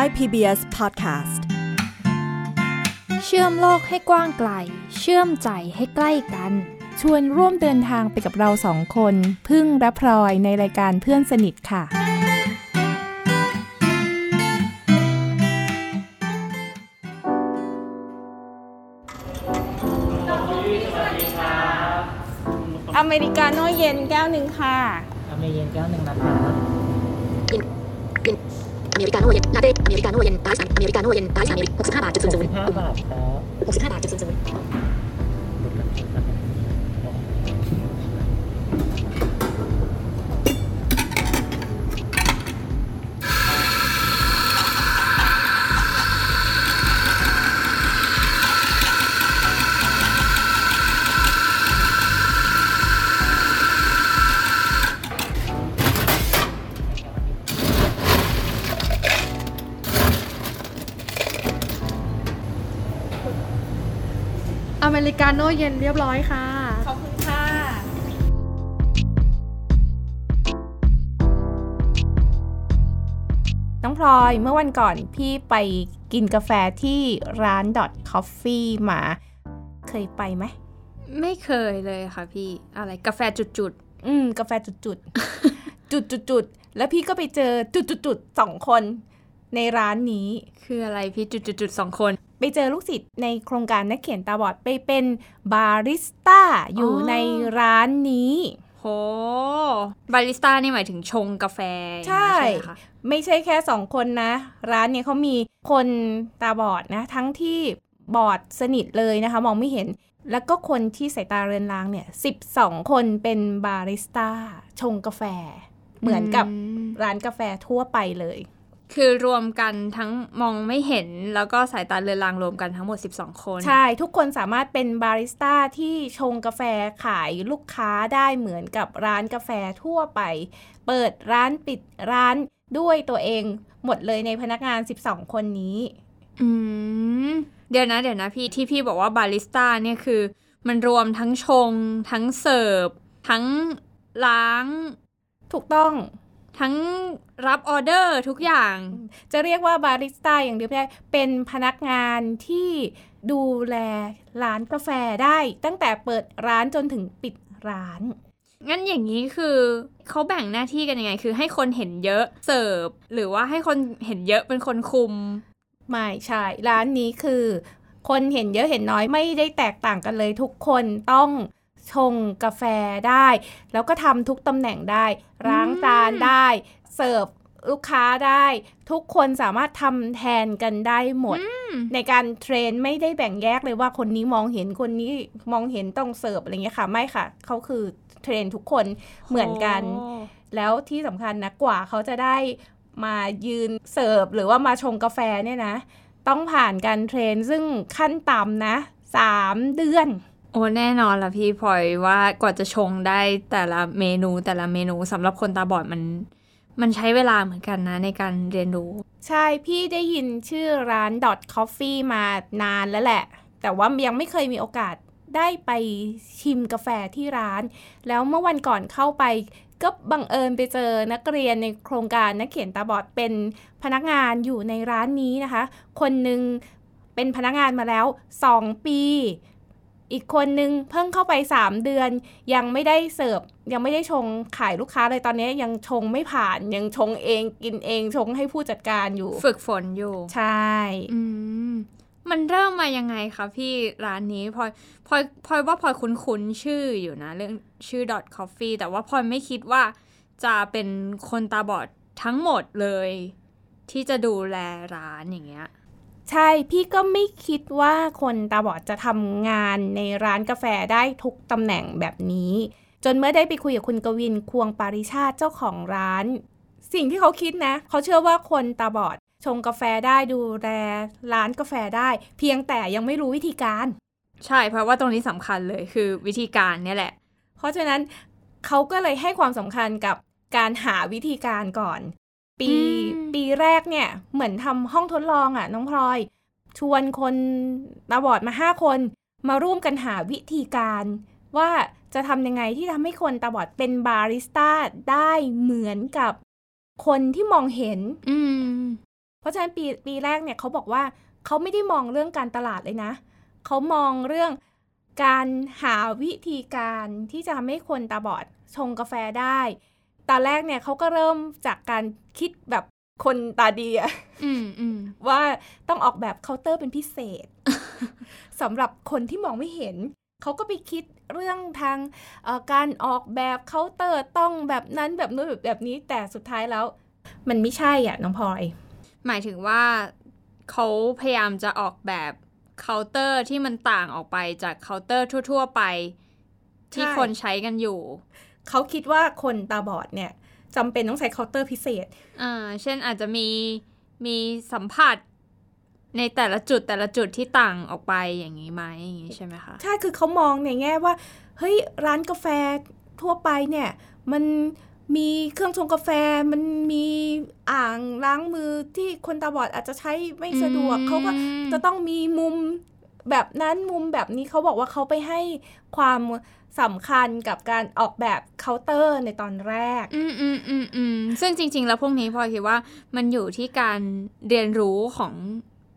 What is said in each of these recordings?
Thai PBS Podcast เชื่อมโลกให้กว้างไกล เชื่อมใจให้ใกล้กัน ชวนร่วมเดินทางไปกับเราสองคน พึ่งและพลอยในรายการเพื่อนสนิทค่ะ อเมริกาโน่เย็นแก้วหนึ่งค่ะ อเมริกันแก้วหนึ่งนะคะอ เมริกาโน่เย็นลาเต้อเมริกาโน่เย็นไอซ์อเมริกาโน่เย็นไอซ์อเมริกหกสิบห้าบาทจุดศูนย์ศูนย์65บาทครับหกสิบห้าบาทจุดศูนย์ศูนย์ เมริกาโน่เย็นเรียบร้อยค่ะ ขอบคุณค่ะ น้องพลอยเมื่อวันก่อนพี่ไปกินกาแฟที่ร้าน Dot Coffee มา เคยไปไหม ไม่เคยเลยค่ะพี่ อะไรกาแฟจุดอืม กาแฟจุดจุดจุดจุดจุดๆๆแล้วพี่ก็ไปเจอจุดจุดจุดๆๆสองคนในร้านนี้ๆคืออะไรพี่จุดๆๆสองคน ไปเจอลูกศิษย์ในโครงการนักเขียนตาบอดไปเป็นบาริสต้าอยู่อ๋อในร้านนี้โหบาริสต้านี่หมายถึงชงกาแฟ ใช่ไหมคะไม่ใช่แค่สองคนนะ ร้านเนี่ยเขามีคนตาบอดนะ ทั้งที่บอดสนิทเลยนะคะ มองไม่เห็น แล้วก็คนที่สายตาเรือนรางเนี่ย12คนเป็นบาริสต้าชงกาแฟ เหมือนกับมร้านกาแฟทั่วไปเลย คือรวมกันทั้งมองไม่เห็นแล้วก็สายตาเรือนรางรวมกันทั้งหมด 12 คน ใช่ ทุกคนสามารถเป็นบาริสต้าที่ชงกาแฟขายลูกค้าได้เหมือนกับร้านกาแฟทั่วไป เปิดร้านปิดร้านด้วยตัวเองหมดเลยในพนักงาน 12 คนนี้ อืม เดี๋ยวนะ เดี๋ยวนะพี่ที่พี่บอกว่าบาริสต้าเนี่ยคือ มันรวมทั้งชง ทั้งเสิร์ฟ ทั้งล้าง ถูกต้อง ทั้งรับออเดอร์ทุกอย่าง จะเรียกว่าบาริสต้าอย่างเดียวไม่ได้ เป็นพนักงานที่ดูแลร้านกาแฟได้ ตั้งแต่เปิดร้านจนถึงปิดร้าน งั้นอย่างนี้คือเขาแบ่งหน้าที่กันยังไง คือให้คนเห็นเยอะเสิร์ฟ หรือว่าให้คนเห็นเยอะเป็นคนคุม ไม่ใช่ ร้านนี้คือ คนเห็นเยอะเห็นน้อยไม่ได้แตกต่างกันเลยทุกคนต้อง ชงกาแฟได้ แล้วก็ทำทุกตำแหน่งได้ ล้างจานได้ เสิร์ฟลูกค้าได้ ทุกคนสามารถทำแทนกันได้หมด ในการเทรนไม่ได้แบ่งแยกเลยว่าคนนี้มองเห็นคนนี้มองเห็นต้องเสิร์ฟอะไรเงี้ยค่ะ ไม่ค่ะ เขาคือเทรนทุกคนเหมือนกันโอ้แล้วที่สำคัญนะกว่าเขาจะได้มายืนเสิร์ฟหรือว่ามาชงกาแฟเนี่ยนะ ต้องผ่านการเทรนซึ่งขั้นต่ำนะสามเดือน โอ้แน่นอนละพี่พลอยว่ากว่าจะชงได้แต่ละเมนูแต่ละเมนูสำหรับคนตาบอดมันมันใช้เวลาเหมือนกันนะในการเรียนรู้ ใช่พี่ได้ยินชื่อร้าน Dot Coffee มานานแล้วแหละ แต่ว่ายังไม่เคยมีโอกาสได้ไปชิมกาแฟที่ร้าน แล้วเมื่อวันก่อนเข้าไป ก็บังเอิญไปเจอนักเรียนในโครงการนักเขียนตาบอดเป็นพนักงานอยู่ในร้านนี้นะคะ คนหนึ่งเป็นพนักงานมาแล้ว 2 ปี อีกคนนึงเพิ่งเข้าไป 3 เดือน ยังไม่ได้เสิร์ฟยังไม่ได้ชงขายลูกค้าเลยตอนนี้ยังชงไม่ผ่านยังชงเองกินเองชงให้ผู้จัดการอยู่ ฝึกฝนอยู่ ใช่อืมมันเริ่มมายังไงคะพี่ร้านนี้พลอยพลอยพลอยว่าพลอยคุ้นๆชื่ออยู่นะ เรื่องชื่อ dot coffee แต่ว่าพลอยไม่คิดว่าจะเป็นคนตาบอดทั้งหมดเลย ที่จะดูแลร้านอย่างเงี้ย ใช่พี่ก็ไม่คิดว่าคนตาบอดจะทำงานในร้านกาแฟได้ทุกตำแหน่งแบบนี้ จนเมื่อได้ไปคุยกับคุณกวินควงปาริชาติเจ้าของร้าน สิ่งที่เขาคิดนะ เขาเชื่อว่าคนตาบอดชงกาแฟได้ดูแลร้านกาแฟได้ เพียงแต่ยังไม่รู้วิธีการ ใช่เพราะว่าตรงนี้สำคัญเลยคือวิธีการเนี่ยแหละ เพราะฉะนั้นเขาก็เลยให้ความสำคัญกับการหาวิธีการก่อน ปีอืมปีแรกเนี่ย เหมือนทำห้องทดลองอะ่ะ น้องพลอย ชวนคนตาบอดมาห้าคน มาร่วมกันหาวิธีการว่าจะทำยังไงที่ทำให้คนตาบอดเป็นบาริสต้าได้เหมือนกับคนที่มองเห็น อืมเพราะฉะนั้นปีปีแรกเนี่ยเขาบอกว่าเขาไม่ได้มองเรื่องการตลาดเลยนะ เขามองเรื่องการหาวิธีการที่จะทำให้คนตาบอดชงกาแฟได้ ตอนแรกเนี่ยเขาก็เริ่มจากการคิดแบบคนตาดีอะอืมอืมว่าต้องออกแบบเคาน์เตอร์เป็นพิเศษสำหรับคนที่มองไม่เห็น เขาก็ไปคิดเรื่องทางเอ่อการออกแบบเคาน์เตอร์ต้องแบบนั้นแบบนู้นแบบแบบนี้แต่สุดท้ายแล้ว มันไม่ใช่อะน้องพลอย หมายถึงว่าเขาพยายามจะออกแบบเคาน์เตอร์ที่มันต่างออกไปจากเคาน์เตอร์ทั่ว ๆ ไป ที่ใช่คนใช้กันอยู่ เขาคิดว่าคนตาบอดเนี่ยจำเป็นต้องใช้เคาน์เตอร์พิเศษ อ่า เช่นอาจจะมีมีสัมผัสในแต่ละจุดแต่ละจุดที่ต่างออกไปอย่างนี้ไหมอย่างนี้ใช่ไหมคะ ใช่ คือเขามองในแง่ว่า เฮ้ย ร้านกาแฟทั่วไปเนี่ย มันมีเครื่องชงกาแฟมันมีอ่างล้างมือที่คนตาบอดอาจจะใช้ไม่สะดวกอืมเขาก็จะต้องมีมุมแบบนั้นมุมแบบนี้เขาบอกว่าเขาไปให้ความ สำคัญกับการออกแบบเคาน์เตอร์ในตอนแรก อืมอืมอืมอืมซึ่งจริง ๆ แล้วพวกนี้พลอยคิดว่ามันอยู่ที่การเรียนรู้ของ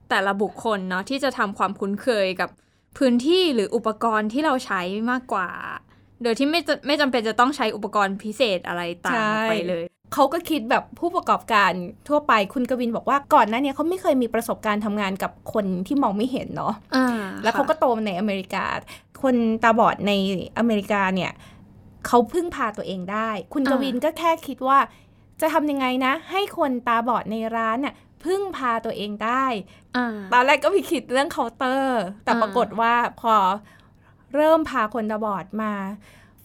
แต่ละบุคคลเนาะที่จะทำความคุ้นเคยกับพื้นที่หรืออุปกรณ์ที่เราใช้มากกว่า โดยที่ไม่จะไม่จำเป็นจะต้องใช้อุปกรณ์พิเศษอะไรต่างออกไปเลยเขาก็คิดแบบผู้ประกอบการทั่วไปคุณกวินบอกว่าก่อนหน้าเนี้เขาไม่เคยมีประสบการณ์ทำงานกับคนที่มองไม่เห็นเนาะอ่าแล้วเขาก็ค่ะโตมาในอเมริกา คนตาบอดในอเมริกาเนี่ยเขาพึ่งพาตัวเองได้ คุณกวินก็แค่คิดว่า จะทำยังไงนะ ให้คนตาบอดในร้านน่ะพึ่งพาตัวเองได้อ่าตอนแรกก็ไปคิดเรื่องเคาน์เตอร์ แต่อ่าปรากฏว่าพอเริ่มพาคนตาบอดมา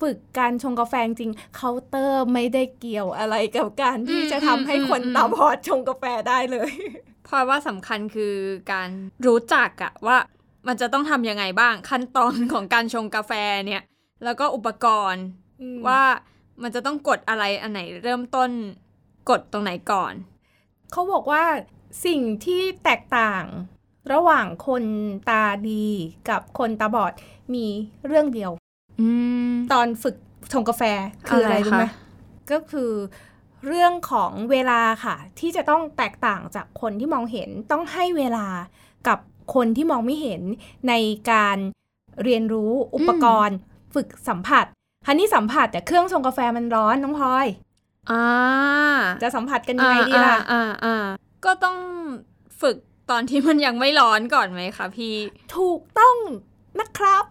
ฝึกการชงกาแฟจริงเคาน์เตอร์ไม่ได้เกี่ยวอะไรกับการที่จะทำให้คนตาบอดชงกาแฟได้เลยพลอยว่าสำคัญคือการรู้จักอะว่า มันจะต้องทำยังไงบ้างขั้นตอนของการชงกาแฟเนี่ย แล้วก็อุปกรณ์ว่ามันจะต้องกดอะไรอันไหนเริ่มต้นกดตรงไหนก่อน เขาบอกว่าสิ่งที่แตกต่างระหว่างคนตาดีกับคนตาบอดมีเรื่องเดียวอืมตอนฝึกชงกาแฟคืออะไรอะไรคะรู้ไหมก็คือเรื่องของเวลาค่ะ ที่จะต้องแตกต่างจากคนที่มองเห็นต้องให้เวลากับ คนที่มองไม่เห็นในการเรียนรู้อุปกรณ์ ฝึกสัมผัสฮันนี่สัมผัสแต่เครื่องชงกาแฟมันร้อนน้องพลอยอ่าจะสัมผัสกันยังไงดีล่ะอ่าอ่าอ่าก็ต้องฝึกตอนที่มันยังไม่ร้อนก่อนไหมคะพี่ ถูกต้องนะครับ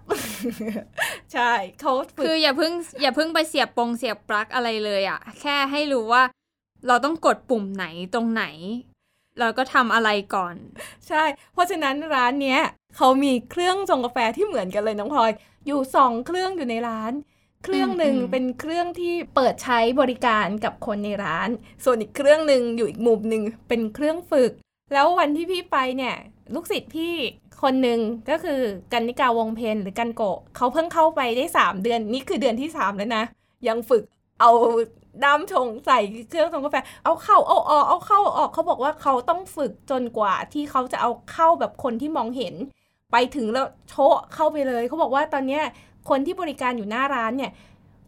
ใช่เขาฝึกคืออย่าเพิ่งอย่าเพิ่งไปเสียบปงเสียบปลั๊กอะไรเลยอะแค่ให้รู้ว่า เราต้องกดปุ่มไหนตรงไหน แล้วก็ทำอะไรก่อน ใช่ เพราะฉะนั้นร้านเนี้ยเขามีเครื่องชงกาแฟที่เหมือนกันเลยน้องพลอย อยู่สองเครื่องอยู่ในร้าน เครื่องหนึ่งอืมเป็นเครื่องที่เปิดใช้บริการกับคนในร้าน ส่วนอีกเครื่องหนึ่งอยู่อีกมุมหนึ่งเป็นเครื่องฝึก แล้ววันที่พี่ไปเนี่ย ลูกศิษย์พี่คนหนึ่งก็คือกันนิกาวงเพนหรือกันโกะเขาเพิ่งเข้าไปได้สามเดือนนี่คือเดือนที่สามแล้วนะ ยังฝึกเอา ด้ามชงใส่เครื่องชงกาแฟ เอาเข้าเอาออกเอาเข้าออกเขาบอกว่าเขาต้องฝึกจนกว่าที่เขาจะเอาเข้าแบบคนที่มองเห็น ไปถึงแล้วโชะเข้าไปเลย เขาบอกว่าตอนเนี้ยคนที่บริการอยู่หน้าร้านเนี่ย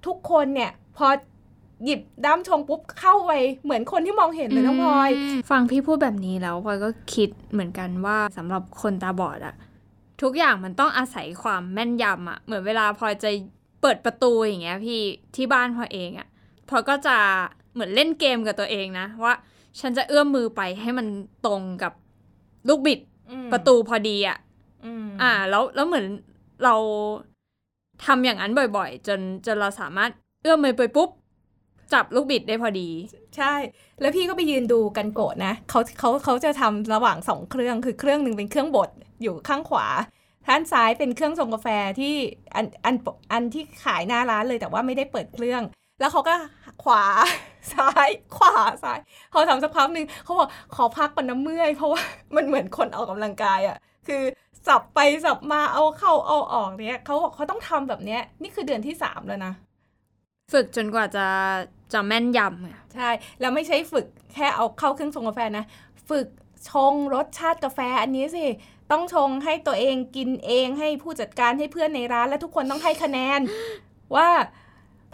ทุกคนเนี่ยพอหยิบด้ามชงปุ๊บเข้าไปเหมือนคนที่มองเห็นเลยน้องพลอยมฟังพี่พูดแบบนี้แล้วพลอยก็คิดเหมือนกันว่าสำหรับคนตาบอดอะทุกอย่างมันต้องอาศัยความแม่นยำอะเหมือนเวลาพลอยจะเปิดประตูอย่างเงี้ยพี่ที่บ้านพลอยเองอะ พลอยก็จะเหมือนเล่นเกมกับตัวเองนะ ว่าฉันจะเอื้อมมือไปให้มันตรงกับลูกบิดประตูพอดีอะอืมอ่า แล้วแล้วเหมือนเราทำอย่างนั้นบ่อยๆ จนจนเราสามารถเอื้อมมือไปปุ๊บ จับลูกบิดได้พอดี ใช่ แล้วพี่ก็ไปยืนดูกันโกะนะเขาเขาเขาจะทำระหว่างสองเครื่องคือเครื่องหนึ่งเป็นเครื่องบดอยู่ข้างขวาด้านซ้ายเป็นเครื่องชงกาแฟที่อันอันอันที่ขายหน้าร้านเลยแต่ว่าไม่ได้เปิดเครื่อง แล้วเขาก็ ขวาซ้าย ขวาซ้ายพอทำสักพักหนึ่งเขาบอกขอพักก่อนนะเมื่อย เพราะว่ามันเหมือนคนออกกำลังกายอะ่ะคือสับไปสับมาเอาเข้าเอาออกเนี้ยเขาบอกเขาต้องทำแบบเนี้ยนี่คือเดือนที่สามแล้วนะฝึกจนกว่าจะจะแม่นยำอะใช่ แล้วไม่ใช่ฝึกแค่เอาเข้าเครื่องชงกาแฟนะ ฝึกชงรสชาติกาแฟอันนี้สิ ต้องชงให้ตัวเองกินเองให้ผู้จัดการให้เพื่อนในร้าน และทุกคนต้องให้คะแนน ว่า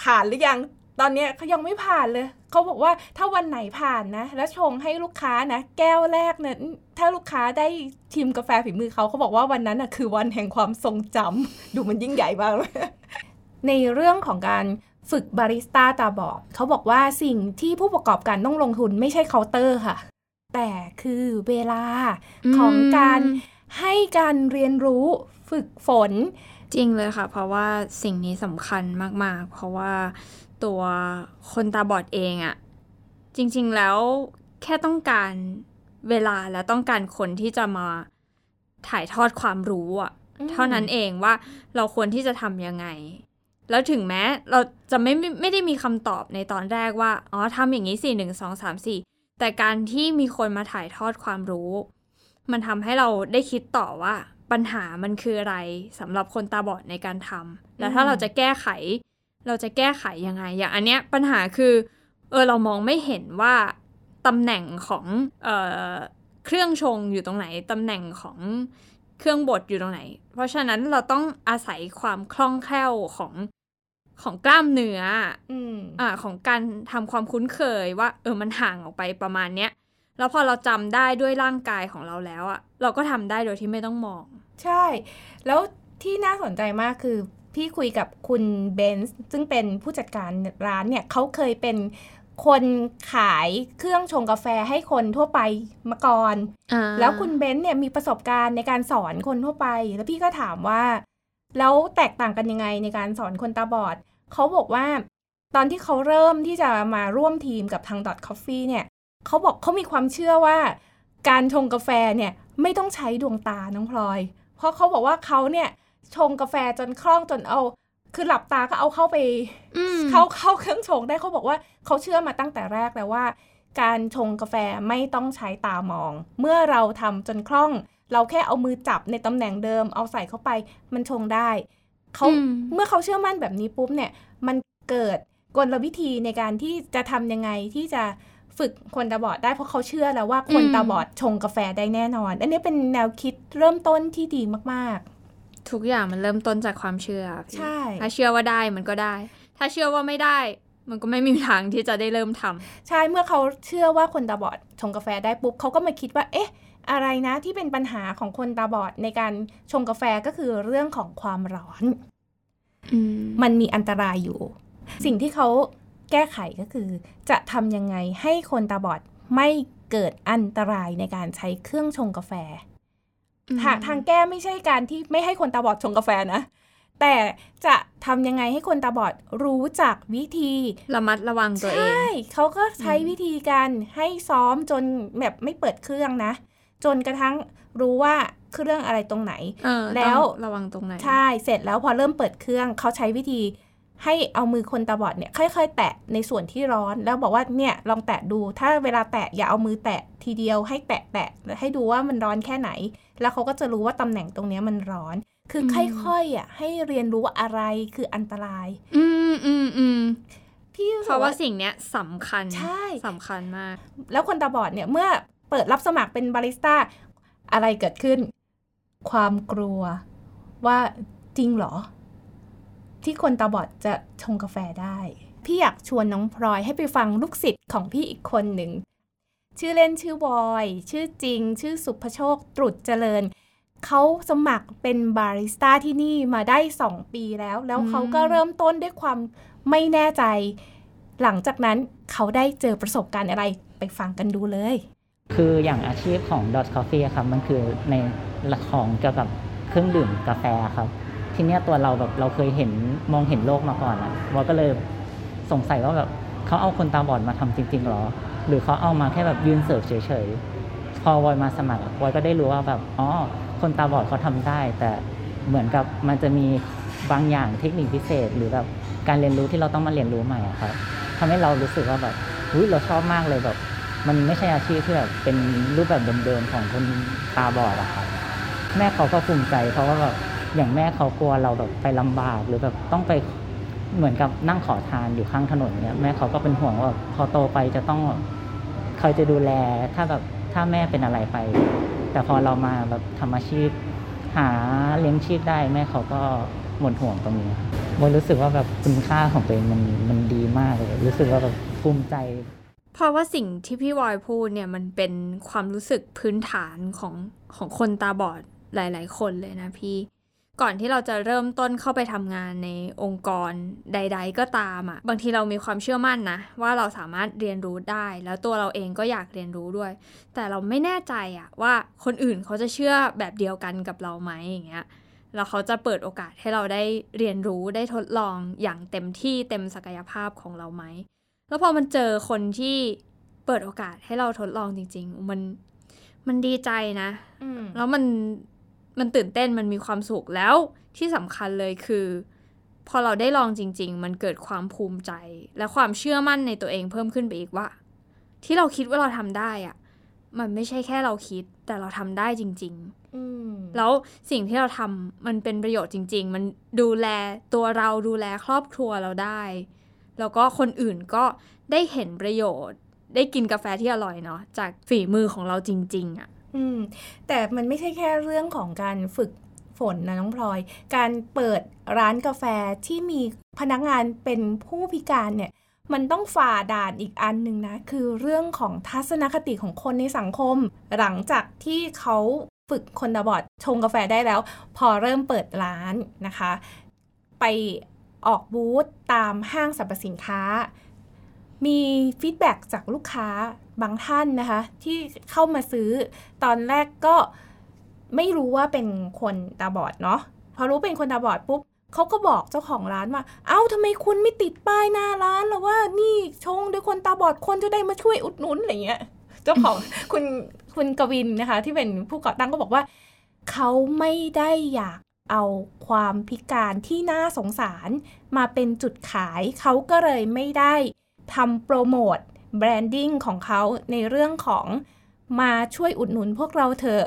ผ่านหรือยัง ตอนนี้เขายังไม่ผ่านเลย เขาบอกว่าถ้าวันไหนผ่านนะ แล้วชงให้ลูกค้านะ แก้วแรกเนี่ยถ้าลูกค้าได้ชิมกาแฟฝีมือเขาเขาบอกว่าวันนั้นน่ะคือวันแห่งความทรงจำดูมันยิ่งใหญ่มากเลยในเรื่องของการฝึกบาริสต้าตาบอดเขาบอกว่าสิ่งที่ผู้ประกอบการต้องลงทุนไม่ใช่เคาน์เตอร์ค่ะ แต่คือเวลาของการให้การเรียนรู้ฝึกฝน จริงเลยค่ะ เพราะว่าสิ่งนี้สำคัญมากๆ เพราะว่า ตัวคนตาบอดเองอะจริง ๆ แล้วแค่ต้องการเวลาและต้องการคนที่จะมาถ่ายทอดความรู้อะอืมเท่านั้นเองว่าเราควรที่จะทำยังไง แล้วถึงแม้เราจะไม่ไม่ไม่ได้มีคำตอบในตอนแรกว่า อ๋อทำอย่างนี้สี่หนึ่งสองสามสี่แต่การที่มีคนมาถ่ายทอดความรู้ มันทำให้เราได้คิดต่อว่าปัญหามันคืออะไรสำหรับคนตาบอดในการทำแล้วถ้าเราจะแก้ไข เราจะแก้ไขยังไง อย่างอันเนี้ยปัญหาคือเออเรามองไม่เห็นว่าตำแหน่งของเอ่อเครื่องชงอยู่ตรงไหนตำแหน่งของเครื่องบดอยู่ตรงไหน เพราะฉะนั้นเราต้องอาศัยความคล่องแคล่วของของกล้ามเนื้ออืมอ่าของการทำความคุ้นเคยว่า เออมันห่างออกไปประมาณเนี้ยแล้วพอเราจำได้ด้วยร่างกายของเราแล้วอะเราก็ทำได้โดยที่ไม่ต้องมอง ใช่ แล้วที่น่าสนใจมากคือ พี่คุยกับคุณเบนซ์ซึ่งเป็นผู้จัดการร้านเนี่ยเขาเคยเป็นคนขายเครื่องชงกาแฟให้คนทั่วไปมาก่อนแล้วคุณเบนซ์เนี่ยมีประสบการณ์ในการสอนคนทั่วไป แล้วพี่ก็ถามว่า แล้วแตกต่างกันยังไงในการสอนคนตาบอด เขาบอกว่า ตอนที่เขาเริ่มที่จะมาร่วมทีมกับทาง Dot Coffee เนี่ยเขาบอกเขามีความเชื่อว่า การชงกาแฟเนี่ยไม่ต้องใช้ดวงตาน้องพลอย เพราะเขาบอกว่าเขาเนี่ย ชงกาแฟจนคล่องจนเอา คือหลับตาก็เอาเข้าไปอืมเข้าเข้าเครื่องชงได้เขาบอกว่าเขาเชื่อมาตั้งแต่แรกแล้วว่า การชงกาแฟไม่ต้องใช้ตามอง เมื่อเราทำจนคล่อง เราแค่เอามือจับในตำแหน่งเดิม เอาใส่เข้าไปมันชงได้เขาอืมเมื่อเขาเชื่อมั่นแบบนี้ปุ๊บเนี่ย มันเกิดกลวิธีในการที่จะทำยังไงที่จะฝึกคนตาบอดได้เพราะเขาเชื่อแล้วว่าคนตาบอดชงกาแฟได้แน่นอน อันนี้เป็นแนวคิดเริ่มต้นที่ดีมาก ทุกอย่างมันเริ่มต้นจากความเชื่อพี่ใช่ถ้าเชื่อว่าได้มันก็ได้ ถ้าเชื่อว่าไม่ได้ มันก็ไม่มีทางที่จะได้เริ่มทำๆใช่เมื่อเขาเชื่อว่าคนตาบอดชงกาแฟได้ปุ๊บเขาก็มาคิดว่า เอ๊ะ อะไรนะที่เป็นปัญหาของคนตาบอดในการชงกาแฟก็คือเรื่องของความร้อนอืมมันมีอันตรายอยู่ สิ่งที่เขาแก้ไขก็คือ จะทำยังไงให้คนตาบอดไม่เกิดอันตรายในการใช้เครื่องชงกาแฟ ทางทางแก้ไม่ใช่การที่ไม่ให้คนตาบอดชงกาแฟนะ แต่จะทำยังไงให้คนตาบอดรู้จักวิธี ระมัดระวังตัวเอง ใช่ เขาก็ใช้วิธีการให้ซ้อมจนแบบไม่เปิดเครื่องนะ จนกระทั่งรู้ว่าเครื่องอะไรตรงไหนเออแล้วต้องระวังตรงไหน ใช่ เสร็จแล้วพอเริ่มเปิดเครื่องเขาใช้วิธีให้เอามือคนตาบอดเนี่ยค่อยๆ แตะในส่วนที่ร้อน แล้วบอกว่าเนี่ยลองแตะดู ถ้าเวลาแตะอย่าเอามือแตะทีเดียวให้แตะแตะแล้วให้ดูว่ามันร้อนแค่ไหน แล้วเขาก็จะรู้ว่าตำแหน่งตรงเนี้ยมันร้อน คือค่อยๆอะให้เรียนรู้ว่าอะไรคืออันตราย อืมอืมอืมพี่รู้เพสึกราะว่าสิ่งเนี้ยสำคัญใช่สำคัญมาก แล้วคนตาบอดเนี่ยเมื่อเปิดรับสมัครเป็นบาริสต้าอะไรเกิดขึ้น ความกลัวว่าจริงเหรอ ที่คนตาบอดจะชงกาแฟได้ พี่อยากชวนน้องพลอยให้ไปฟังลูกศิษย์ของพี่อีกคนหนึ่ง ชื่อเล่นชื่อบอย ชื่อจริง ชื่อสุภโชคตรุษเจริญ เขาสมัครเป็นบาริสต้าที่นี่มาได้ 2 ปีแล้ว แล้วเขาก็เริ่มต้นด้วยความไม่แน่ใจ หลังจากนั้นเขาได้เจอประสบการณ์อะไรไปฟังกันดูเลย คืออย่างอาชีพของ Dot Coffee อะครับมันคือในละของเกี่ยวกับเครื่องดื่มกาแฟครับ ทีเนี้ยตัวเราแบบเราเคยเห็นมองเห็นโลกมาก่อนอะวอยก็เลยสงสัยว่าแบบเขาเอาคนตาบอดมาทำจริงๆหรอ หรือเขาเอามาแค่แบบยืนเสิร์ฟเฉยๆ พอวอยมาสมัครวอยก็ได้รู้ว่าแบบอ๋อคนตาบอดเขาทำได้ แต่เหมือนกับมันจะมีบางอย่างเทคนิคพิเศษ หรือแบบการเรียนรู้ที่เราต้องมาเรียนรู้ใหม่ครับทำให้เรารู้สึกว่าแบบอุ้ยเราชอบมากเลยแบบ มันไม่ใช่อาชีพที่แบบเป็นรูปแบบเดิมๆของคนตาบอดอะครับแม่เขาก็ภูมิใจเพราะว่าแบบอย่างแม่เขากลัวเราแบบไปลำบากหรือแบบต้องไปเหมือนกับนั่งขอทานอยู่ข้างถนนเนี่ยแม่เขาก็เป็นห่วงว่าพอโตไปจะต้อง ใครจะดูแลถ้าแบบถ้าแม่เป็นอะไรไป แต่พอเรามาแบบทำอาชีพ หาเลี้ยงชีพได้แม่เขาก็หมดห่วงตรงนี้ครับโมรู้สึกว่าแบบคุณค่าของตัวเองมันมันดีมากเลยรู้สึกว่าแบบภูมิใจเพราะว่าสิ่งที่พี่วอยพูดเนี่ยมันเป็นความรู้สึกพื้นฐานของของคนตาบอดหลาย ๆ คนเลยนะพี่ ก่อนที่เราจะเริ่มต้นเข้าไปทำงานในองค์กรใด ๆ ก็ตามอะ่ะบางทีเรามีความเชื่อมั่นนะ ว่าเราสามารถเรียนรู้ได้ แล้วตัวเราเองก็อยากเรียนรู้ด้วย แต่เราไม่แน่ใจอะว่าคนอื่นเขาจะเชื่อแบบเดียวกันกับเราไหมอย่างเงี้ยแล้วเขาจะเปิดโอกาสให้เราได้เรียนรู้ได้ทดลองอย่างเต็มที่เต็มศักยภาพของเราไหมแล้วพอมันเจอคนที่เปิดโอกาสให้เราทดลองจริง ๆ มันมันดีใจนะอืมแล้วมัน มันตื่นเต้นมันมีความสุขแล้วที่สำคัญเลยคือ พอเราได้ลองจริง ๆ มันเกิดความภูมิใจ และความเชื่อมั่นในตัวเองเพิ่มขึ้นไปอีกว่า ที่เราคิดว่าเราทำได้อะมันไม่ใช่แค่เราคิด แต่เราทำได้จริงๆอืมแล้วสิ่งที่เราทำมันเป็นประโยชน์จริง ๆ มันดูแลตัวเราดูแลครอบครัวเราได้ แล้วก็คนอื่นก็ได้เห็นประโยชน์ ได้กินกาแฟที่อร่อยเนาะจากฝีมือของเราจริง ๆอะ่ะ อืม แต่มันไม่ใช่แค่เรื่องของการฝึกฝนนะน้องพลอย การเปิดร้านกาแฟที่มีพนักงานเป็นผู้พิการเนี่ย มันต้องฝ่าด่านอีกอันหนึ่งนะ คือเรื่องของทัศนคติของคนในสังคม หลังจากที่เขาฝึกคนตาบอดชงกาแฟได้แล้ว พอเริ่มเปิดร้านนะคะ ไปออกบูธตามห้างสรรพสินค้า มีฟีดแบ็จากลูกค้าบางท่านนะคะ ที่เข้ามาซื้อตอนแรกก็ไม่รู้ว่าเป็นคนตาบอดเนาะพอรู้เป็นคนตาบอดปุ๊บเขาก็บอกเจ้าของร้านว่า เอ้าทำไมคุณไม่ติดป้ายหน้าร้านหรอว่านี่ชงโดยคนตาบอดคนจะได้มาช่วยอุดหนุนอะไรเงี้ย เจ้าของคุณคุณกวินนะคะ ที่เป็นผู้ก่อตั้งก็บอกว่า เขาไม่ได้อยากเอาความพิการที่น่าสงสารมาเป็นจุดขาย เขาก็เลยไม่ได้ ทำโปรโมทbranding ของเขาในเรื่องของมาช่วยอุดหนุนพวกเราเถอะ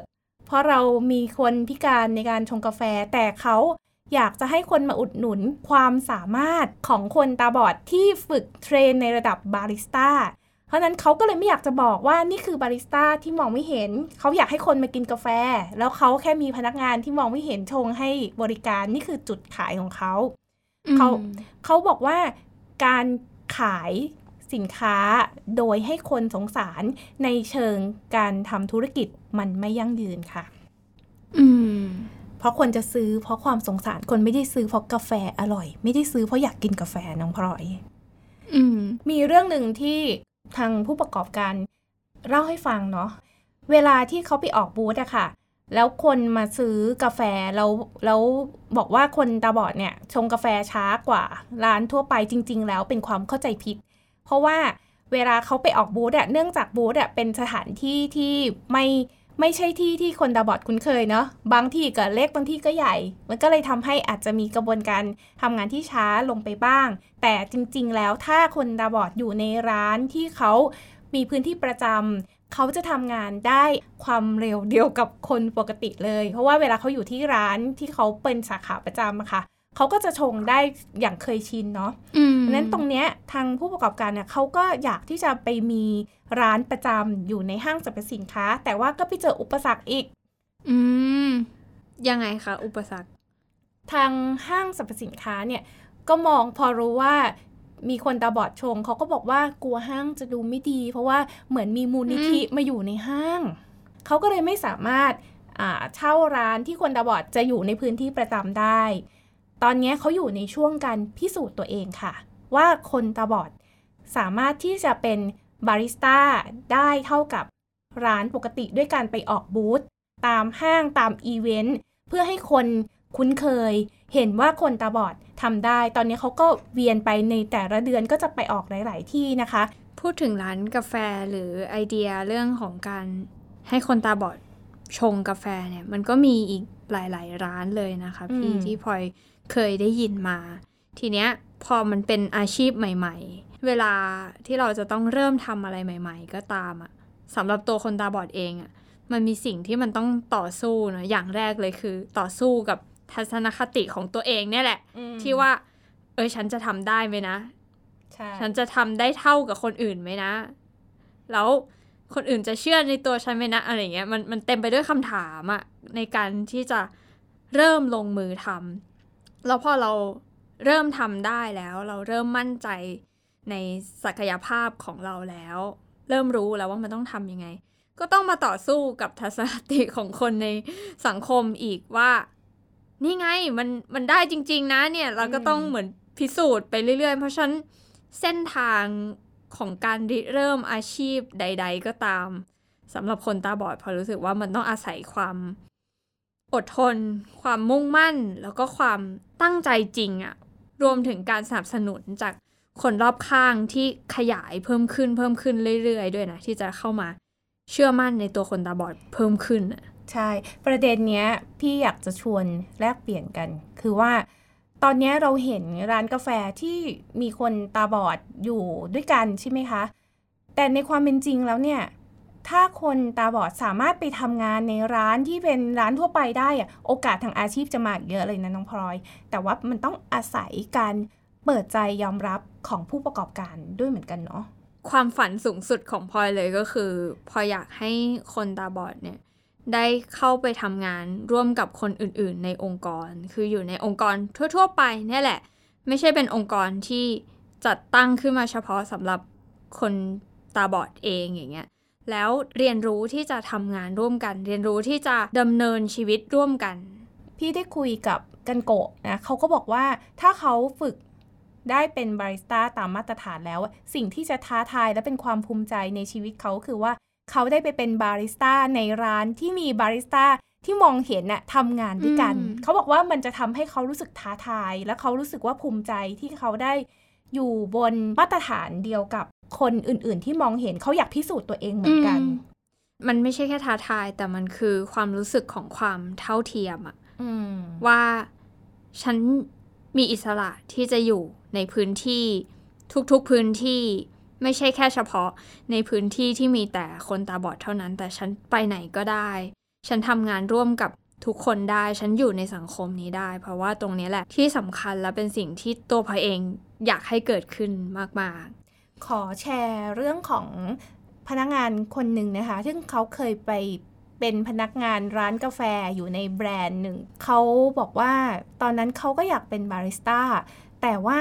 เพราะเรามีคนพิการในการชงกาแฟ แต่เขาอยากจะให้คนมาอุดหนุนความสามารถของคนตาบอดที่ฝึก train ในระดับบาริสต้า เพราะฉะนั้นเขาก็เลยไม่อยากจะบอกว่านี่คือบาริสต้าที่มองไม่เห็น เขาอยากให้คนมากินกาแฟ แล้วเขาแค่มีพนักงานที่มองไม่เห็นชงให้บริการนี่คือจุดขายของเขา เขาเขาบอกว่าการ ขายสินค้าโดยให้คนสงสารในเชิงการทำธุรกิจมันไม่ยั่งยืนค่ะ อืม เพราะคนจะซื้อเพราะความสงสารคนไม่ได้ซื้อเพราะกาแฟอร่อย ไม่ได้ซื้อเพราะอยากกินกาแฟน้องพลอย อืม มีเรื่องหนึ่งที่ทางผู้ประกอบการเล่าให้ฟังเนาะเวลาที่เขาไปออกบูธอะค่ะ แล้วคนมาซื้อกาแฟแล้วแล้วบอกว่าคนตาบอดเนี่ยชงกาแฟช้ากว่า ร้านทั่วไปจริง ๆ แล้วเป็นความเข้าใจผิด เพราะว่าเวลาเขาไปออกบูธอะเนื่องจากบูธอะเป็นสถานที่ที่ไม่ไม่ใช่ที่ที่คนตาบอดคุ้นเคยเนาะบางที่ก็เล็กบางที่ก็ใหญ่ มันก็เลยทำให้อาจจะมีกระบวนการทำงานที่ช้าลงไปบ้าง แต่จริง ๆ แล้วถ้าคนตาบอดอยู่ในร้านที่เขามีพื้นที่ประจำ เขาจะทำงานได้ความเร็วเดียวกับคนปกติเลย เพราะว่าเวลาเขาอยู่ที่ร้านที่เขาเป็นสาขาประจำอะค่ะเขาก็จะชงได้อย่างเคยชินเนาะอืมเพราะฉะนั้นตรงเนี้ยทางผู้ประกอบการเนี่ยเขาก็อยากที่จะไปมีร้านประจำอยู่ในห้างสรรพสินค้า แต่ว่าก็ไปเจออุปสรรคอีก อืม ยังไงคะอุปสรรค ทางห้างสรรพสินค้าเนี่ยก็มองพอรู้ว่า มีคนตาบอดชงเขาก็บอกว่ากลัวห้างจะดูไม่ดี เพราะว่าเหมือนมีมูลนิธิมาอยู่ในห้าง เขาก็เลยไม่สามารถอ่าเช่าร้านที่คนตาบอดจะอยู่ในพื้นที่ประจำได้ ตอนนี้เขาอยู่ในช่วงการพิสูจน์ตัวเองค่ะ ว่าคนตาบอดสามารถที่จะเป็นบาริสต้าได้เท่ากับร้านปกติด้วยการไปออกบูธตามห้างตามอีเวนต์เพื่อให้คน คุ้นเคย เห็นว่าคนตาบอดทำได้ ตอนนี้เขาก็เวียนไปในแต่ละเดือนก็จะไปออกหลาย ๆ ที่นะคะ พูดถึงร้านกาแฟหรือไอเดียเรื่องของการให้คนตาบอดชงกาแฟเนี่ย มันก็มีอีกหลาย ๆ ร้านเลยนะคะ พี่อืมที่พลอยเคยได้ยินมา ทีเนี้ยพอมันเป็นอาชีพใหม่ ๆ เวลาที่เราจะต้องเริ่มทำอะไรใหม่ ๆ ก็ตามอะสำหรับตัวคนตาบอดเองอะมันมีสิ่งที่มันต้องต่อสู้นะอย่างแรกเลยคือ ต่อสู้กับ ทัศนคติของตัวเองเนี่ยแหละ ที่ว่า เออฉันจะทำได้ไหมนะใช่ฉันจะทำได้เท่ากับคนอื่นไหมนะ แล้วคนอื่นจะเชื่อในตัวฉันไหมนะอะไรเงี้ยมันมันเต็มไปด้วยคำถามอะในการที่จะเริ่มลงมือทำแล้วพอเราเริ่มทำได้แล้ว เราเริ่มมั่นใจในศักยภาพของเราแล้ว เริ่มรู้แล้วว่ามันต้องทำยังไง ก็ต้องมาต่อสู้กับทัศนคติของคนในสังคมอีกว่า นี่ไงมันมันได้จริง ๆ นะเนี่ยเราก็ต้องเหมือนพิสูจน์ไปเรื่อยๆ เพราะฉะนั้นเส้นทางของการริเริ่มอาชีพใด ๆ ก็ตามสำหรับคนตาบอดพอรู้สึกว่ามันต้องอาศัยความอดทน ความมุ่งมั่น แล้วก็ความตั้งใจจริงอะรวมถึงการสนับสนุนจากคนรอบข้างที่ขยายเพิ่มขึ้นเพิ่มขึ้นเรื่อยๆ ด้วยนะ ที่จะเข้ามาเชื่อมั่นในตัวคนตาบอดเพิ่มขึ้นอะ ใช่ ประเด็นเนี้ยพี่อยากจะชวนแลกเปลี่ยนกัน คือว่าตอนนี้เราเห็นร้านกาแฟที่มีคนตาบอดอยู่ด้วยกันใช่ไหมคะ แต่ในความเป็นจริงแล้วเนี่ย ถ้าคนตาบอดสามารถไปทำงานในร้านที่เป็นร้านทั่วไปได้อะโอกาสทางอาชีพจะมากเยอะเลยนะน้องพลอย แต่ว่ามันต้องอาศัยการเปิดใจยอมรับของผู้ประกอบการด้วยเหมือนกันเนาะความฝันสูงสุดของพลอยเลยก็คือพลอยอยากให้คนตาบอดเนี่ย ได้เข้าไปทำงานร่วมกับคนอื่นๆ ในองค์กร คืออยู่ในองค์กรทั่ว ๆ ไปนี่แหละ ไม่ใช่เป็นองค์กรที่จัดตั้งขึ้นมาเฉพาะสำหรับคนตาบอดเองอย่างเงี้ย แล้วเรียนรู้ที่จะทำงานร่วมกัน เรียนรู้ที่จะดำเนินชีวิตร่วมกัน พี่ได้คุยกับกันโกะนะเขาก็บอกว่าถ้าเขาฝึกได้เป็นบาริสต้าตามมาตรฐานแล้ว สิ่งที่จะท้าทายและเป็นความภูมิใจในชีวิตเขาคือว่า เขาได้ไปเป็นบาริสต้าในร้านที่มีบาริสต้าที่มองเห็นน่ะทำงานด้วยกันอืมเขาบอกว่ามันจะทำให้เขารู้สึกท้าทาย และเขารู้สึกว่าภูมิใจที่เขาได้อยู่บนมาตรฐานเดียวกับคนอื่น ๆ ที่มองเห็นเขาอยากพิสูจน์ตัวเองเหมือนกัน มันไม่ใช่แค่ท้าทาย แต่มันคือความรู้สึกของความเท่าเทียมอะอืมว่าฉันมีอิสระที่จะอยู่ในพื้นที่ทุกๆพื้นที่ ไม่ใช่แค่เฉพาะในพื้นที่ที่มีแต่คนตาบอดเท่านั้น แต่ฉันไปไหนก็ได้ ฉันทำงานร่วมกับทุกคนได้ ฉันอยู่ในสังคมนี้ได้ เพราะว่าตรงนี้แหละที่สำคัญและเป็นสิ่งที่ตัวพลอยเองอยากให้เกิดขึ้นมาก ๆ ขอแชร์เรื่องของพนักงานคนหนึ่งนะคะ ซึ่งเขาเคยไปเป็นพนักงานร้านกาแฟอยู่ในแบรนด์หนึ่ง เขาบอกว่าตอนนั้นเขาก็อยากเป็นบาริสต้า แต่ว่า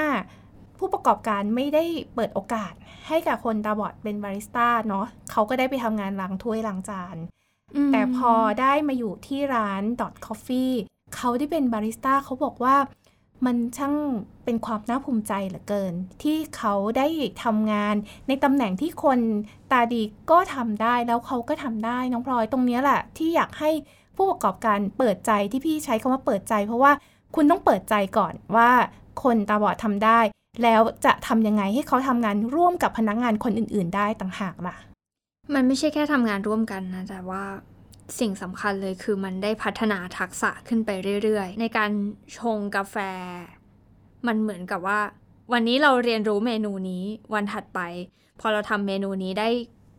ผู้ประกอบการไม่ได้เปิดโอกาสให้กับคนตาบอดเป็นบาริสต้าเนาะเขาก็ได้ไปทำงานล้างถ้วยล้างจานๆแต่พอได้มาอยู่ที่ร้าน Dot Coffee เขาได้เป็นบาริสต้าเขาบอกว่ามันช่างเป็นความน่าภูมิใจเหลือเกิน ที่เขาได้ทำงานในตำแหน่งที่คนตาดีก็ทำได้แล้วเขาก็ทำได้น้องพลอยตรงเนี้ยแหละที่อยากให้ผู้ประกอบการเปิดใจที่พี่ใช้คำว่าเปิดใจ เพราะว่าคุณต้องเปิดใจก่อนว่าคนตาบอดทำได้แล้วจะทำยังไงให้เขาทำงานร่วมกับพนักงานคนอื่น ๆ ได้ต่างหากล่ะ มันไม่ใช่แค่ทำงานร่วมกันนะ แต่ว่าสิ่งสำคัญเลยคือมันได้พัฒนาทักษะขึ้นไปเรื่อย ๆ ในการชงกาแฟ มันเหมือนกับว่า วันนี้เราเรียนรู้เมนูนี้วันถัดไป พอเราทำเมนูนี้ได้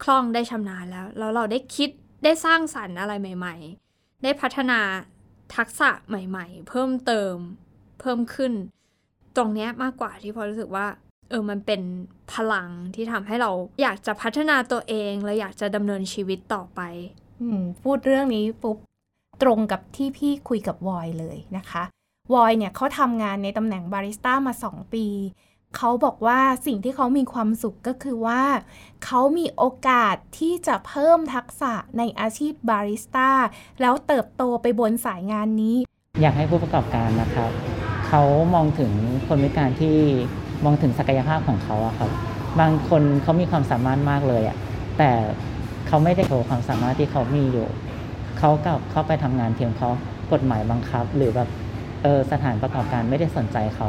คล่องได้ชำนาญแล้ว แล้วเราได้คิดได้สร้างสรรค์อะไรใหม่ ๆ ได้พัฒนาทักษะใหม่ ๆ เพิ่มเติมเพิ่มขึ้น ตรงเนี้ยมากกว่าที่พอรู้สึกว่า เออมันเป็นพลังที่ทำให้เราอยากจะพัฒนาตัวเองและอยากจะดำเนินชีวิตต่อไป อืมพูดเรื่องนี้ปุ๊บตรงกับที่พี่คุยกับวอยเลยนะคะวอยเนี่ยเขาทำงานในตำแหน่งบาริสต้ามา 2 ปี เขาบอกว่าสิ่งที่เขามีความสุขก็คือว่า เขามีโอกาสที่จะเพิ่มทักษะในอาชีพบาริสต้าแล้วเติบโตไปบนสายงานนี้ อยากให้ผู้ประกอบการนะครับ เขามองถึงคนพิการที่มองถึงศักยภาพของเขาอะครับบางคนเขามีความสามารถมากเลยอะแต่เขาไม่ได้โชว์ความสามารถที่เขามีอยู่เขากลับเข้าไปทำงานเพียงเพราะกฎหมายบังคับ หรือแบบเออสถานประกอบการไม่ได้สนใจเขา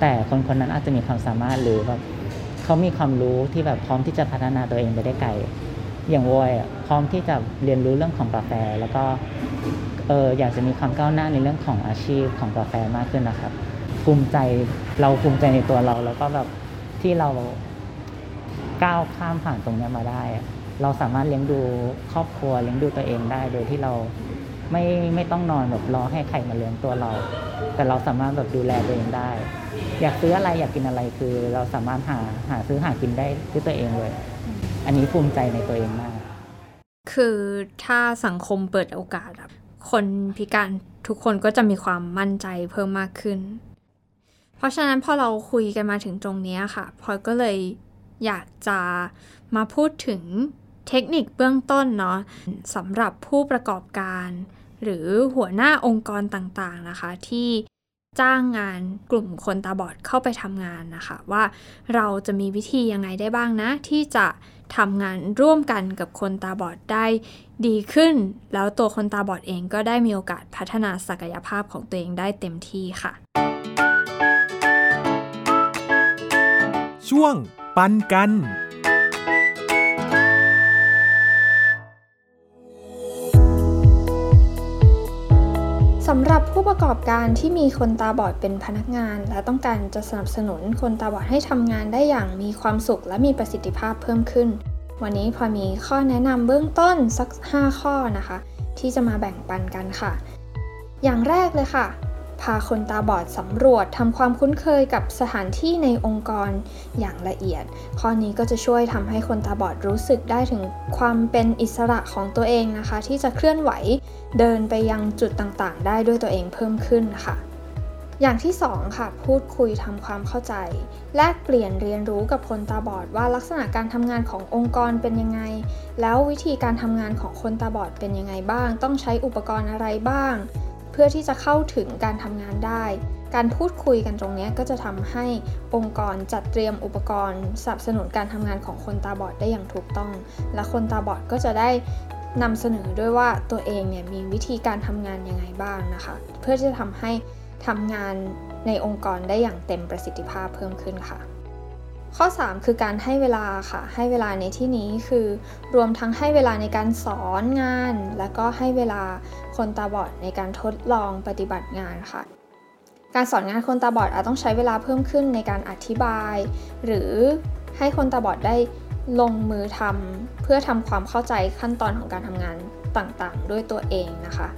แต่คนคนนั้นอาจจะมีความสามารถหรือแบบเขามีความรู้ที่แบบพร้อมที่จะพัฒนาตัวเองไปได้ไกลอย่างวอยพร้อมที่จะเรียนรู้เรื่องของกาแฟ แล้วก็ เอออยากจะมีความก้าวหน้าในเรื่องของอาชีพของกาแฟมากขึ้นนะครับภูมิใจเราภูมิใจในตัวเรา แล้วก็แบบที่เราก้าวข้ามผ่านตรงเนี้ยมาได้ เราสามารถเลี้ยงดูครอบครัวเลี้ยงดูตัวเองได้ โดยที่เราไม่ไม่ต้องนอนแบบรอให้ใครมาเลี้ยงตัวเรา แต่เราสามารถแบบดูแลตัวเองได้ อยากซื้ออะไรอยากกินอะไรคือ เราสามารถหาหาซื้อหากินได้ด้วยตัวเองเลย อันนี้ภูมิใจในตัวเองมาก คือถ้าสังคมเปิดโอกาสอะ คนพิการทุกคนก็จะมีความมั่นใจเพิ่มมากขึ้น เพราะฉะนั้นพอเราคุยกันมาถึงตรงนี้ค่ะพลอยก็เลยอยากจะมาพูดถึงเทคนิคเบื้องต้นเนาะสำหรับผู้ประกอบการ หรือหัวหน้าองค์กรต่างๆนะคะ ที่จ้างงานกลุ่มคนตาบอดเข้าไปทำงานนะคะ ว่าเราจะมีวิธียังไงได้บ้างนะ ที่จะทำงานร่วมกันกับคนตาบอดได้ ดีขึ้น แล้วตัวคนตาบอดเองก็ได้มีโอกาสพัฒนาศักยภาพของตัวเองได้เต็มที่ค่ะ ช่วงปันกันสำหรับผู้ประกอบการที่มีคนตาบอดเป็นพนักงาน และต้องการจะสนับสนุนคนตาบอดให้ทำงานได้อย่างมีความสุขและมีประสิทธิภาพเพิ่มขึ้น วันนี้พอมีข้อแนะนำเบื้องต้นสัก 5 ข้อนะคะ ที่จะมาแบ่งปันกันค่ะ อย่างแรกเลยค่ะ พาคนตาบอดสำรวจทำความคุ้นเคยกับสถานที่ในองค์กรอย่างละเอียด ข้อนี้ก็จะช่วยทำให้คนตาบอดรู้สึกได้ถึงความเป็นอิสระของตัวเองนะคะ ที่จะเคลื่อนไหวเดินไปยังจุดต่างๆ ได้ด้วยตัวเองเพิ่มขึ้นค่ะอย่างที่ 2 ค่ะ พูดคุยทำความเข้าใจ แลกเปลี่ยนเรียนรู้กับคนตาบอดว่าลักษณะการทำงานขององค์กรเป็นยังไง แล้ววิธีการทำงานของคนตาบอดเป็นยังไงบ้าง ต้องใช้อุปกรณ์อะไรบ้าง เพื่อที่จะเข้าถึงการทำงานได้ การพูดคุยกันตรงนี้ก็จะทำให้องค์กรจัดเตรียมอุปกรณ์สนับสนุนการทำงานของคนตาบอดได้อย่างถูกต้อง และคนตาบอดก็จะได้นำเสนอด้วยว่าตัวเองเนี่ยมีวิธีการทำงานยังไงบ้างนะคะ เพื่อที่จะทำให้ ทำงานในองค์กรได้อย่างเต็มประสิทธิภาพเพิ่มขึ้นค่ะ ข้อ 3 คือการให้เวลาค่ะ ให้เวลาในที่นี้คือ รวมทั้งให้เวลาในการสอนงาน แล้วก็ให้เวลาคนตาบอดในการทดลองปฏิบัติงานค่ะ การสอนงานคนตาบอดอาจต้องใช้เวลาเพิ่มขึ้นในการอธิบาย หรือให้คนตาบอดได้ลงมือทำเพื่อทำความเข้าใจขั้นตอนของการทำงานต่างๆ ด้วยตัวเองนะคะ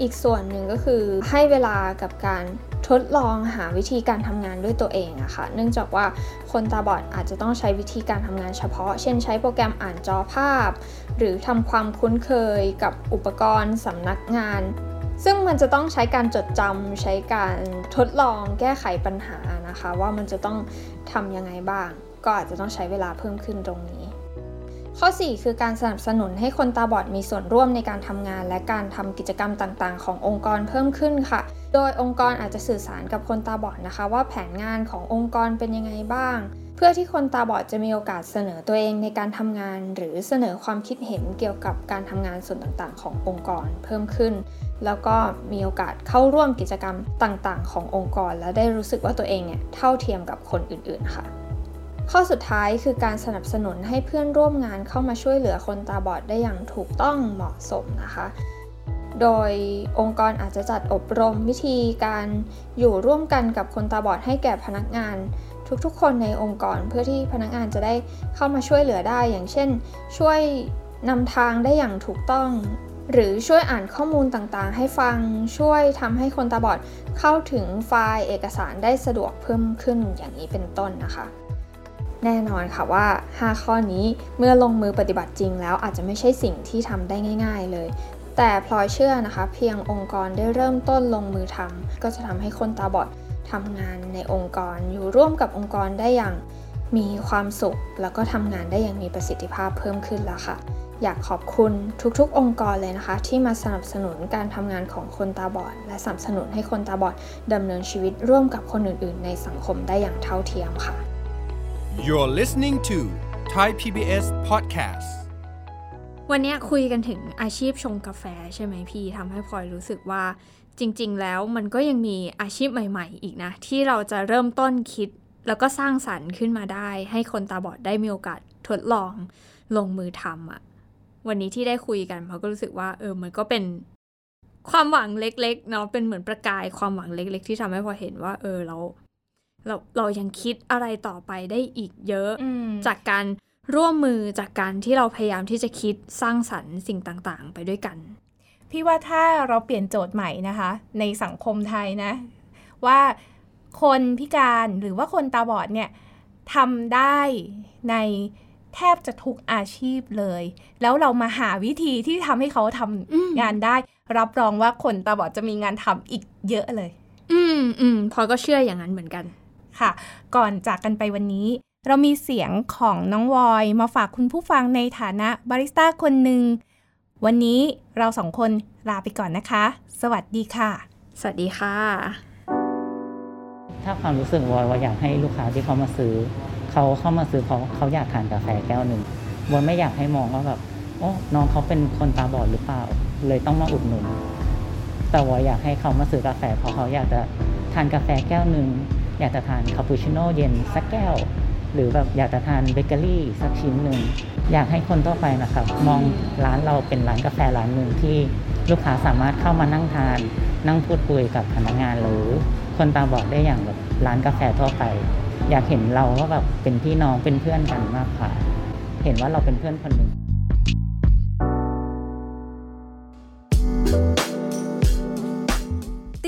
อีกส่วนหนึ่งก็คือให้เวลากับการทดลองหาวิธีการทำงานด้วยตัวเองอะคะ่ะ เนื่องจากว่าคนตาบอดอาจจะต้องใช้วิธีการทำงานเฉพาะ เช่นใช้โปรแกรมอ่านจอภาพ หรือทำความคุ้นเคยกับอุปกรณ์สำนักงาน ซึ่งมันจะต้องใช้การจดจำใช้การทดลองแก้ไขปัญหานะคะ ว่ามันจะต้องทำยังไงบ้าง ก็อาจจะต้องใช้เวลาเพิ่มขึ้นตรงนี้ ข้อ 4 คือการสนับสนุนให้คนตาบอดมีส่วนร่วมในการทำงาน และการทำกิจกรรมต่างๆ ขององค์กรเพิ่มขึ้นค่ะ โดยองค์กรอาจจะสื่อสารกับคนตาบอดนะคะ ว่าแผนงานขององค์กรเป็นยังไงบ้าง เพื่อที่คนตาบอดจะมีโอกาสเสนอตัวเองในการทำงาน หรือเสนอความคิดเห็นเกี่ยวกับการทำงานส่วนต่างๆ ขององค์กรเพิ่มขึ้น แล้วก็มีโอกาสเข้าร่วมกิจกรรมต่างๆ ขององค์กร และได้รู้สึกว่าตัวเองเนี่ยเท่าเทียมกับคนอื่นๆค่ะ ข้อสุดท้ายคือการสนับสนุนให้เพื่อนร่วมงานเข้ามาช่วยเหลือคนตาบอดได้อย่างถูกต้องเหมาะสมนะคะ โดยองค์กรอาจจะจัดอบรมวิธีการอยู่ร่วมกันกับคนตาบอดให้แก่พนักงาน ทุกๆ คนในองค์กรเพื่อที่พนักงานจะได้เข้ามาช่วยเหลือได้ อย่างเช่น ช่วยนำทางได้อย่างถูกต้อง หรือช่วยอ่านข้อมูลต่างๆ ให้ฟังช่วยทำให้คนตาบอดเข้าถึงไฟล์เอกสารได้สะดวกเพิ่มขึ้นอย่างนี้เป็นต้นนะคะ แน่นอนค่ะว่า 5 ข้อนี้เมื่อลงมือปฏิบัติจริงแล้วอาจจะไม่ใช่สิ่งที่ทำได้ง่าย ๆ เลย แต่พลอยเชื่อนะคะ เพียงองค์กรได้เริ่มต้นลงมือทำก็จะทำให้คนตาบอดทำงานในองค์กรอยู่ร่วมกับองค์กรได้อย่างมีความสุข แล้วก็ทำงานได้อย่างมีประสิทธิภาพเพิ่มขึ้นแล้วค่ะ อยากขอบคุณทุกๆ องค์กรเลยนะคะ ที่มาสนับสนุนการทำงานของคนตาบอด และสนับสนุนให้คนตาบอดดำเนินชีวิตร่วมกับคนอื่น ๆ ในสังคมได้อย่างเท่าเทียมค่ะ You're listening to Thai PBS Podcast วันนี้คุยกันถึงอาชีพชงกาแฟใช่ไหมพี่ทำให้พลอยรู้สึกว่าจริง ๆ แล้วมันก็ยังมีอาชีพใหม่ ๆ อีกนะ ที่เราจะเริ่มต้นคิด แล้วก็สร้างสรรค์ขึ้นมาได้ ให้คนตาบอดได้มีโอกาสทดลองลงมือทำอะ่ะวันนี้ที่ได้คุยกันพลอยก็รู้สึกว่าเออมันก็เป็นความหวังเล็กๆเนาะเป็นเหมือนประกายความหวังเล็ก ๆ ที่ทำให้พลอยเห็นว่า เออเรา เราเรายังคิดอะไรต่อไปได้อีกเยอะอืมจากการร่วมมือจากการที่เราพยายามที่จะคิดสร้างสรรค์สิ่งต่างๆ ไปด้วยกัน พี่ว่าถ้าเราเปลี่ยนโจทย์ใหม่นะคะ ในสังคมไทยนะ ว่าคนพิการหรือว่าคนตาบอดเนี่ยทำได้ในแทบจะทุกอาชีพเลย แล้วเรามาหาวิธีที่ทำให้เขาทำอืมงานได้ รับรองว่าคนตาบอดจะมีงานทำอีกเยอะเลย อืมอืมพลอยก็เชื่ออย่างนั้นเหมือนกัน ค่ะ ก่อนจากกันไปวันนี้ เรามีเสียงของน้องวอยมาฝากคุณผู้ฟังในฐานะบาริสต้าคนหนึ่ง วันนี้เราสองคนลาไปก่อนนะคะ สวัสดีค่ะ สวัสดีค่ะ ถ้าความรู้สึกวอยว่าอยากให้ลูกค้าที่เขามาซื้อ เขาเข้ามาซื้อเพราะเขาอยากทานกาแฟแก้วหนึ่งวอยไม่อยากให้มองว่าแบบโอ้น้องเขาเป็นคนตาบอดหรือเปล่า เลยต้องมาอุดหนุนแต่วอยอยากให้เขามาซื้อกาแฟเพราะเขาอยากจะทานกาแฟแก้วหนึ่ง อยากจะทานคาปูชิโน่เย็นสักแก้ว หรือแบบอยากจะทานเบเกอรี่สักชิ้นหนึ่ง อยากให้คนทั่วไปนะครับ มองร้านเราเป็นร้านกาแฟร้านหนึ่งที่ลูกค้าสามารถเข้ามานั่งทาน นั่งพูดคุยกับพนักงานหรือคนตาบอดได้อย่างแบบร้านกาแฟทั่วไป อยากเห็นเราว่าแบบเป็นพี่น้องเป็นเพื่อนกันมากกว่าเห็นว่าเราเป็นเพื่อนคนหนึ่ง